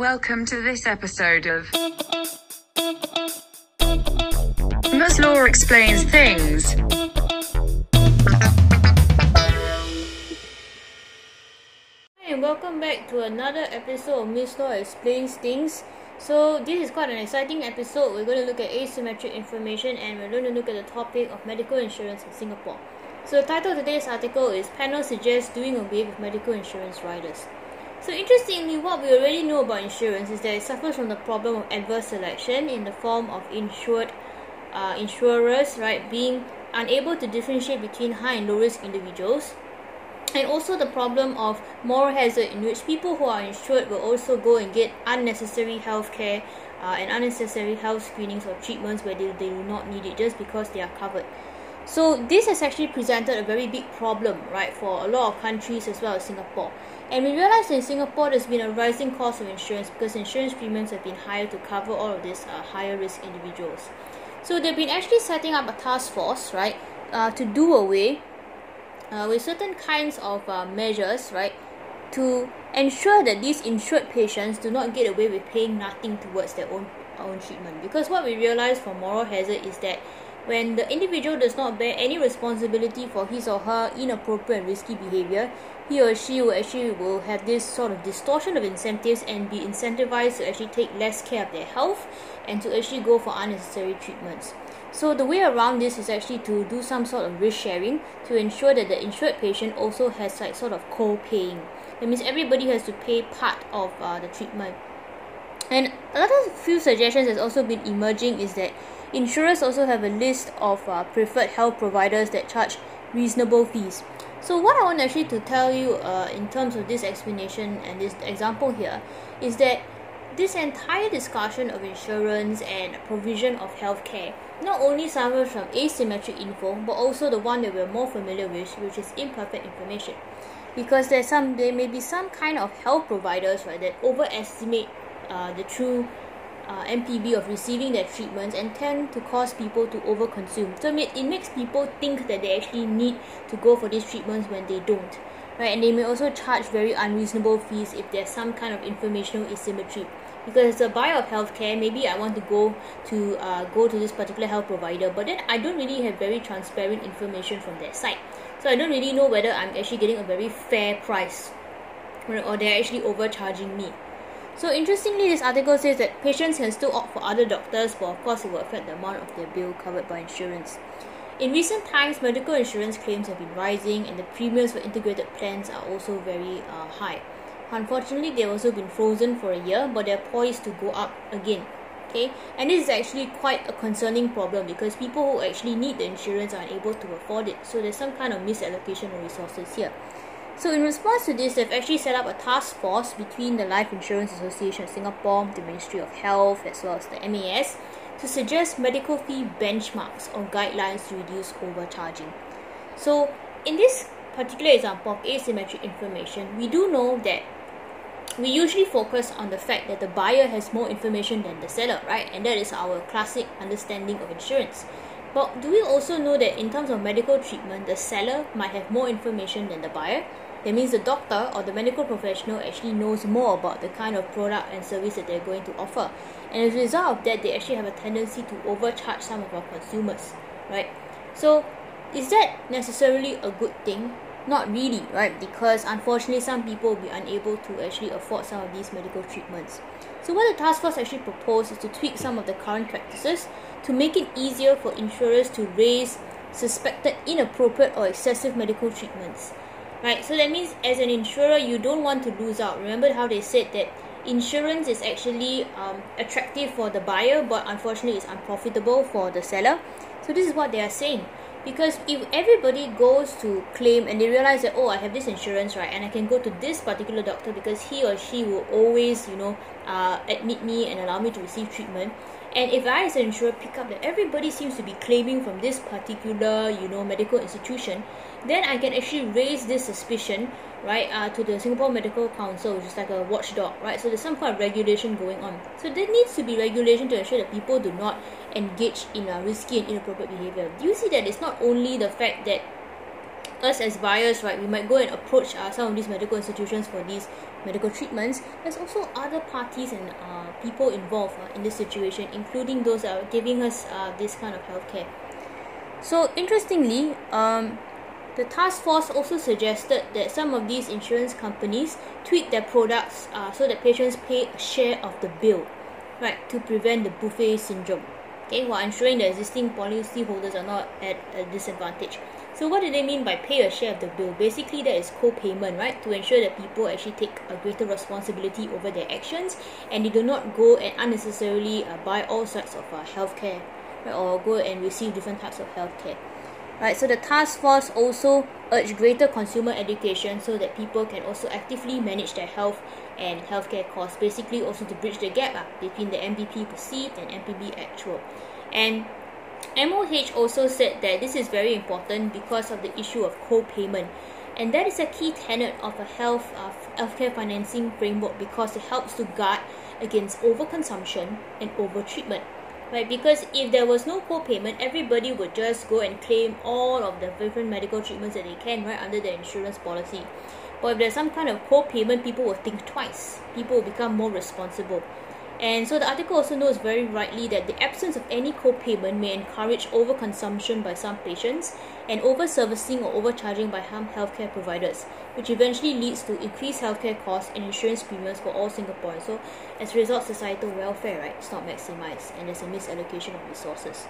Welcome to this episode of Muslaw Explains Things. Hi and welcome back to another episode of Miss Law Explains Things. So this is quite an exciting episode. We're going to look at asymmetric information and we're going to look at the topic of medical insurance in Singapore. So the title of today's article is Panel Suggests Doing Away with Medical Insurance Riders. So interestingly, what we already know about insurance is that it suffers from the problem of adverse selection in the form of insured uh, insurers, right, being unable to differentiate between high and low risk individuals. And also the problem of moral hazard in which people who are insured will also go and get unnecessary health care uh, and unnecessary health screenings or treatments where they, they do not need it just because they are covered so this has actually presented a very big problem right for a lot of countries as well as singapore and we realize in singapore there's been a rising cost of insurance because insurance premiums have been higher to cover all of these uh, higher risk individuals so they've been actually setting up a task force right uh, to do away uh, with certain kinds of uh, measures, right, to ensure that these insured patients do not get away with paying nothing towards their own own treatment. Because what we realize from moral hazard is that when the individual does not bear any responsibility for his or her inappropriate and risky behavior, he or she will actually will have this sort of distortion of incentives and be incentivized to actually take less care of their health and to actually go for unnecessary treatments. So the way around this is actually to do some sort of risk sharing to ensure that the insured patient also has like sort of co-paying. That means everybody has to pay part of uh, the treatment. And another few suggestions has also been emerging is that insurers also have a list of uh, preferred health providers that charge reasonable fees. So what I want actually to tell you uh, in terms of this explanation and this example here is that this entire discussion of insurance and provision of healthcare not only suffers from asymmetric info but also the one that we're more familiar with which is imperfect information because there's some there may be some kind of health providers right that overestimate uh, the true uh, MPB of receiving their treatments and tend to cause people to overconsume. So it it makes people think that they actually need to go for these treatments when they don't. Right, and they may also charge very unreasonable fees if there's some kind of informational asymmetry because as a buyer of healthcare maybe i want to go to uh, go to this particular health provider but then i don't really have very transparent information from their site so i don't really know whether i'm actually getting a very fair price or they're actually overcharging me so interestingly this article says that patients can still opt for other doctors but of course it will affect the amount of their bill covered by insurance in recent times medical insurance claims have been rising and the premiums for integrated plans are also very uh, high Unfortunately, they've also been frozen for a year, but they're poised to go up again. Okay, and this is actually quite a concerning problem because people who actually need the insurance are unable to afford it. So there's some kind of misallocation of resources here. So in response to this, they've actually set up a task force between the Life Insurance Association of Singapore, the Ministry of Health, as well as the MAS, to suggest medical fee benchmarks or guidelines to reduce overcharging. So in this particular example of asymmetric information, we do know that we usually focus on the fact that the buyer has more information than the seller, right? And that is our classic understanding of insurance. But do we also know that in terms of medical treatment, the seller might have more information than the buyer? That means the doctor or the medical professional actually knows more about the kind of product and service that they're going to offer. And as a result of that, they actually have a tendency to overcharge some of our consumers, right? So, is that necessarily a good thing? Not really, right? Because unfortunately, some people will be unable to actually afford some of these medical treatments. So, what the task force actually proposed is to tweak some of the current practices to make it easier for insurers to raise suspected inappropriate or excessive medical treatments. Right, so that means as an insurer, you don't want to lose out. Remember how they said that insurance is actually um, attractive for the buyer, but unfortunately, it's unprofitable for the seller. So, this is what they are saying because if everybody goes to claim and they realize that oh i have this insurance right and i can go to this particular doctor because he or she will always you know uh, admit me and allow me to receive treatment and if i as an insurer pick up that everybody seems to be claiming from this particular you know medical institution then i can actually raise this suspicion right uh, to the singapore medical council which is like a watchdog right? So there's some kind of regulation going on. So there needs to be regulation to ensure that people do not engage in a risky and inappropriate behavior. Do you see that it's not only the fact that us as buyers, right, we might go and approach uh, some of these medical institutions for these medical treatments. There's also other parties and uh, people involved uh, in this situation, including those that are giving us uh, this kind of healthcare. So interestingly, um, the task force also suggested that some of these insurance companies tweak their products uh, so that patients pay a share of the bill, right, to prevent the buffet syndrome. Okay, while ensuring that existing policyholders are not at a disadvantage. So what do they mean by pay a share of the bill? Basically, that is co-payment, right? To ensure that people actually take a greater responsibility over their actions and they do not go and unnecessarily uh, buy all sorts of uh, healthcare right, or go and receive different types of healthcare. Right, so the task force also urged greater consumer education so that people can also actively manage their health and healthcare costs, basically also to bridge the gap uh, between the MPB perceived and MPB actual. And MOH also said that this is very important because of the issue of co-payment. And that is a key tenet of a health of healthcare financing framework because it helps to guard against overconsumption and overtreatment. Right? Because if there was no co-payment everybody would just go and claim all of the different medical treatments that they can right under the insurance policy. But if there's some kind of co-payment people will think twice. People will become more responsible and so the article also notes very rightly that the absence of any co-payment may encourage overconsumption by some patients and over-servicing or overcharging by some healthcare providers, which eventually leads to increased healthcare costs and insurance premiums for all Singaporeans. So as a result, societal welfare right is not maximized and there's a misallocation of resources.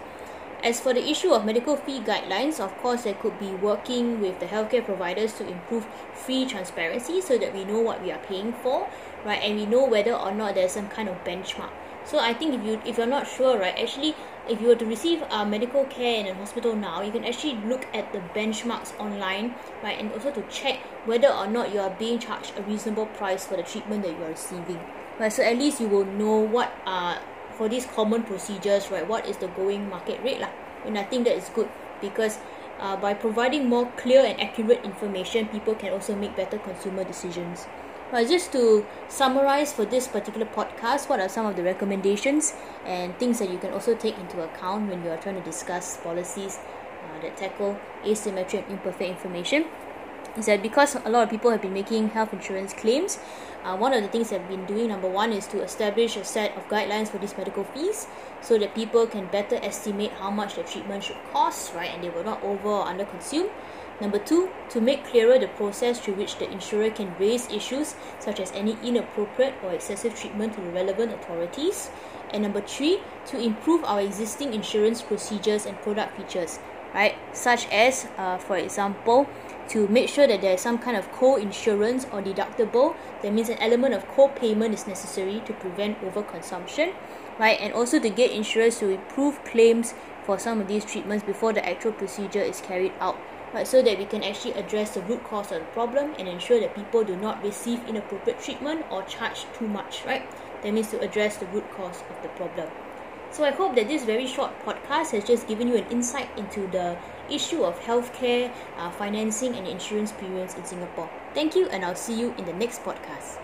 As for the issue of medical fee guidelines, of course, there could be working with the healthcare providers to improve fee transparency so that we know what we are paying for, right? And we know whether or not there's some kind of benchmark. So I think if you if you're not sure, right, actually, if you were to receive uh, medical care in a hospital now, you can actually look at the benchmarks online, right, and also to check whether or not you are being charged a reasonable price for the treatment that you are receiving, right? So at least you will know what are for these common procedures, right, what is the going market rate lah? And I think that is good because uh, by providing more clear and accurate information, people can also make better consumer decisions. Right, just to summarize for this particular podcast, what are some of the recommendations and things that you can also take into account when you are trying to discuss policies uh, that tackle asymmetric and imperfect information? Is that because a lot of people have been making health insurance claims, uh, one of the things they've been doing, number one, is to establish a set of guidelines for these medical fees so that people can better estimate how much the treatment should cost, right, and they will not over or under consume. Number two, to make clearer the process through which the insurer can raise issues such as any inappropriate or excessive treatment to the relevant authorities. And number three, to improve our existing insurance procedures and product features, right, such as, uh, for example, to make sure that there is some kind of co-insurance or deductible. That means an element of co-payment is necessary to prevent overconsumption, right? And also to get insurers to approve claims for some of these treatments before the actual procedure is carried out, right? So that we can actually address the root cause of the problem and ensure that people do not receive inappropriate treatment or charge too much, right? That means to address the root cause of the problem. So I hope that this very short podcast has just given you an insight into the issue of healthcare, uh, financing, and insurance premiums in Singapore. Thank you, and I'll see you in the next podcast.